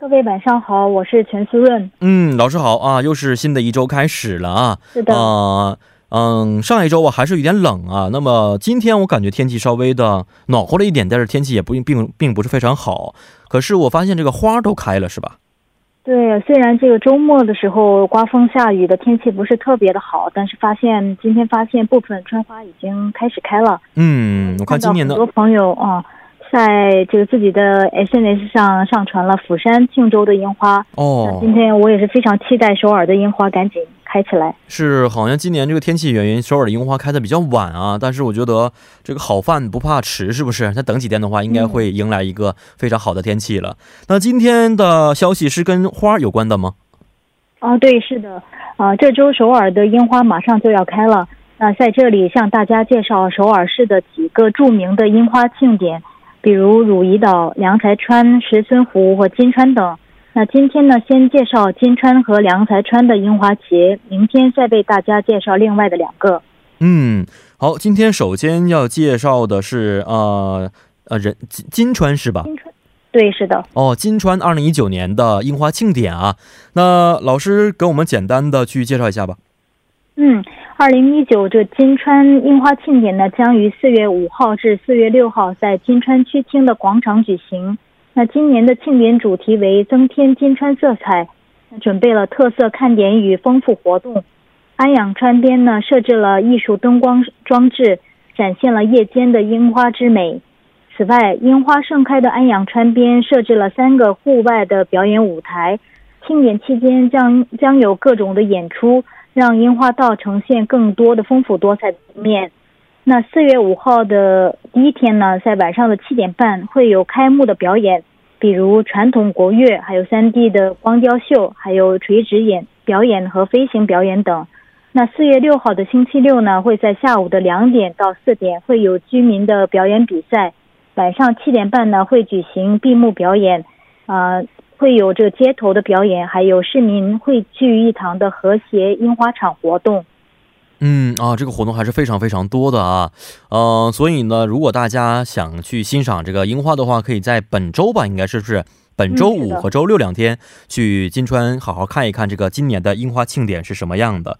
各位晚上好，我是全苏润。嗯，老师好啊，又是新的一周开始了啊。是的。啊，嗯，上一周我还是有点冷啊。那么今天我感觉天气稍微的暖和了一点，但是天气也不并并不是非常好。可是我发现这个花都开了，是吧？对，虽然这个周末的时候刮风下雨的天气不是特别的好，但是发现今天发现部分春花已经开始开了。嗯，我看今年的很多朋友啊，在这个自己的 SNS 上上传了釜山庆州的樱花。哦，今天我也是非常期待首尔的樱花赶紧。开起来是好像今年这个天气原因，首尔的樱花开的比较晚啊。但是我觉得这个好饭不怕迟，是不是？再等几天的话，应该会迎来一个非常好的天气了。那今天的消息是跟花有关的吗？啊，对，是的。啊，这周首尔的樱花马上就要开了。那在这里向大家介绍首尔市的几个著名的樱花庆典，比如汝矣岛、良才川、石村湖和金川等。那今天呢，先介绍金川和良才川的樱花节，明天再为大家介绍另外的两个。嗯，好，今天首先要介绍的是呃呃人金金川是吧？金川，对，是的。哦，金川二零一九年的樱花庆典啊，那老师给我们简单的去介绍一下吧。嗯，二零一九这金川樱花庆典呢，将于四月五号至四月六号在金川区厅的广场举行。那今年的庆典主题为增添金川色彩，准备了特色看点与丰富活动。安阳川边呢设置了艺术灯光装置，展现了夜间的樱花之美。此外，樱花盛开的安阳川边设置了三个户外的表演舞台。庆典期间将将有各种的演出，让樱花道呈现更多的丰富多彩的面。那四月五号的第一天呢，在晚上的七点半会有开幕的表演，比如传统国乐，还有三 D 的光雕秀，还有垂直演表演和飞行表演等。那四月六号的星期六呢，会在下午的两点到四点会有居民的表演比赛，晚上七点半呢会举行闭幕表演，啊，会有这个街头的表演，还有市民汇聚一堂的和谐樱花场活动。嗯啊，这个活动还是非常非常多的啊，呃，所以呢，如果大家想去欣赏这个樱花的话，可以在本周吧，应该是不是本周五和周六两天去金川好好看一看这个今年的樱花庆典是什么样的。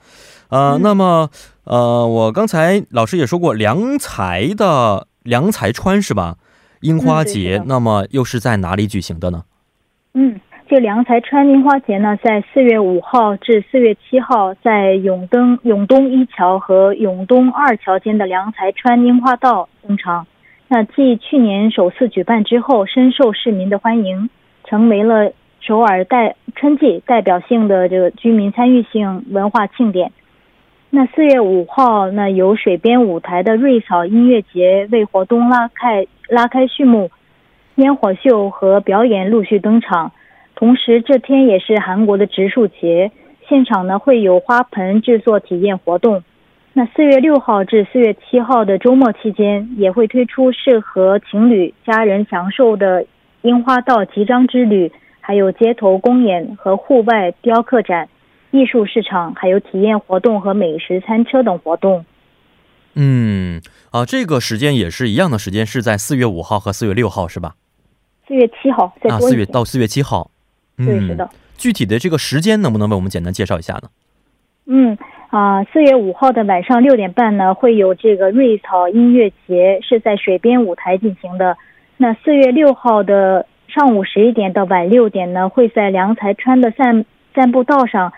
呃，那么呃，我刚才老师也说过，良才的良才川是吧？樱花节，那么又是在哪里举行的呢？嗯。这良才川樱花节呢，在四月五号至四月七号，在永登永东一桥和永东二桥间的良才川樱花道登场。那继去年首次举办之后，深受市民的欢迎，成为了首尔代春季代表性的这个居民参与性文化庆典。那四月五号，那由水边舞台的瑞草音乐节为活动拉开拉开序幕，烟火秀和表演陆续登场。同时，这天也是韩国的植树节，现场呢会有花盆制作体验活动。那四月六号至四月七号的周末期间，也会推出适合情侣、家人享受的樱花道集章之旅，还有街头公演和户外雕刻展、艺术市场，还有体验活动和美食餐车等活动。嗯，啊，这个时间也是一样的时间，是在四月五号和四月六号，是吧？四月七号，啊，四月到四月七号。对，是的。具体的这个时间能不能为我们简单介绍一下呢？嗯啊，四月五号的晚上六点半呢，会有这个瑞草音乐节，是在水边舞台进行的。那四月六号的上午十一点到晚六点呢，会在良才川的散散步道上，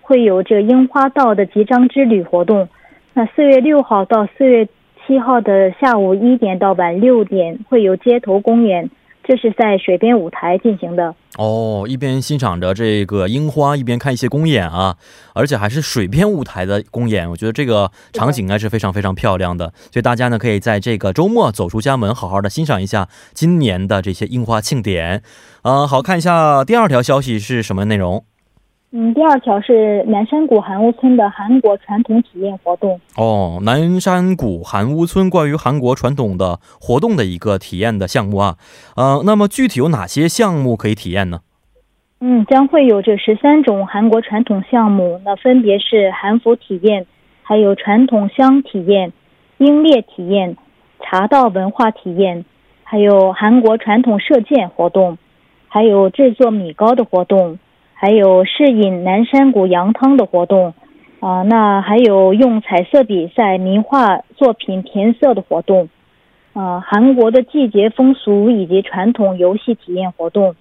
会有这个樱花道的集章之旅活动。那四月六号到四月七号的下午一点到晚六点，会有街头公演。这是在水边舞台进行的哦，一边欣赏着这个樱花，一边看一些公演啊，而且还是水边舞台的公演，我觉得这个场景应该是非常非常漂亮的，所以大家呢可以在这个周末走出家门，好好的欣赏一下今年的这些樱花庆典。嗯，好看一下第二条消息是什么内容？嗯，第二条是南山谷韩屋村的韩国传统体验活动。哦，南山谷韩屋村关于韩国传统的活动的一个体验的项目啊，呃，那么具体有哪些项目可以体验呢？嗯，将会有这十三种韩国传统项目，那分别是韩服体验，还有传统香体验、英烈体验、茶道文化体验，还有韩国传统射箭活动，还有制作米糕的活动。还有试饮南山谷羊汤的活动，啊，那还有用彩色笔在名画作品填色的活动，啊，韩国的季节风俗以及传统游戏体验活动，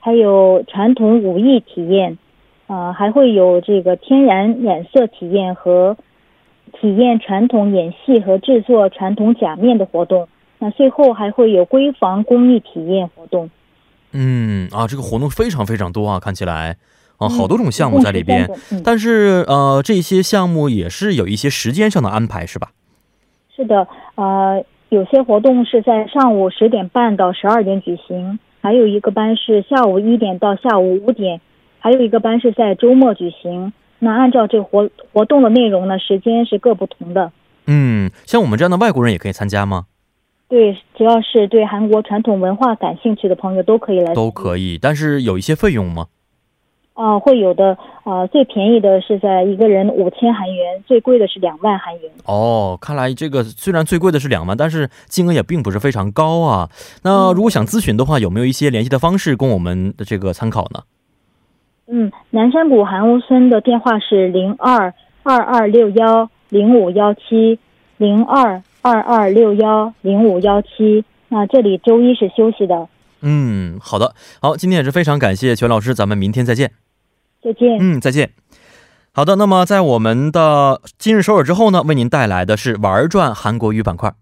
还有传统武艺体验，啊，还会有这个天然染色体验和体验传统演戏和制作传统假面的活动，那最后还会有闺房工艺体验活动。嗯啊，这个活动非常非常多啊，看起来啊，好多种项目在里边。但是呃，这些项目也是有一些时间上的安排，是吧？是的，呃，有些活动是在上午十点半到十二点举行，还有一个班是下午一点到下午五点，还有一个班是在周末举行。那按照这活活动的内容呢，时间是各不同的。嗯，像我们这样的外国人也可以参加吗？对，只要是对韩国传统文化感兴趣的朋友都可以来。都可以，但是有一些费用吗？啊，会有的。啊，最便宜的是在一个人五千韩元，最贵的是两万韩元。哦，看来这个虽然最贵的是两万，但是金额也并不是非常高啊。那如果想咨询的话，有没有一些联系的方式供我们的这个参考呢？嗯，南山谷韩屋村的电话是零二二二六幺零五幺七零二。二二六幺零五幺七，那这里周一是休息的。嗯，好的，好，今天也是非常感谢全老师，咱们明天再见。再见。嗯，再见。好的，那么在我们的今日首尔之后呢，为您带来的是玩转韩国语板块。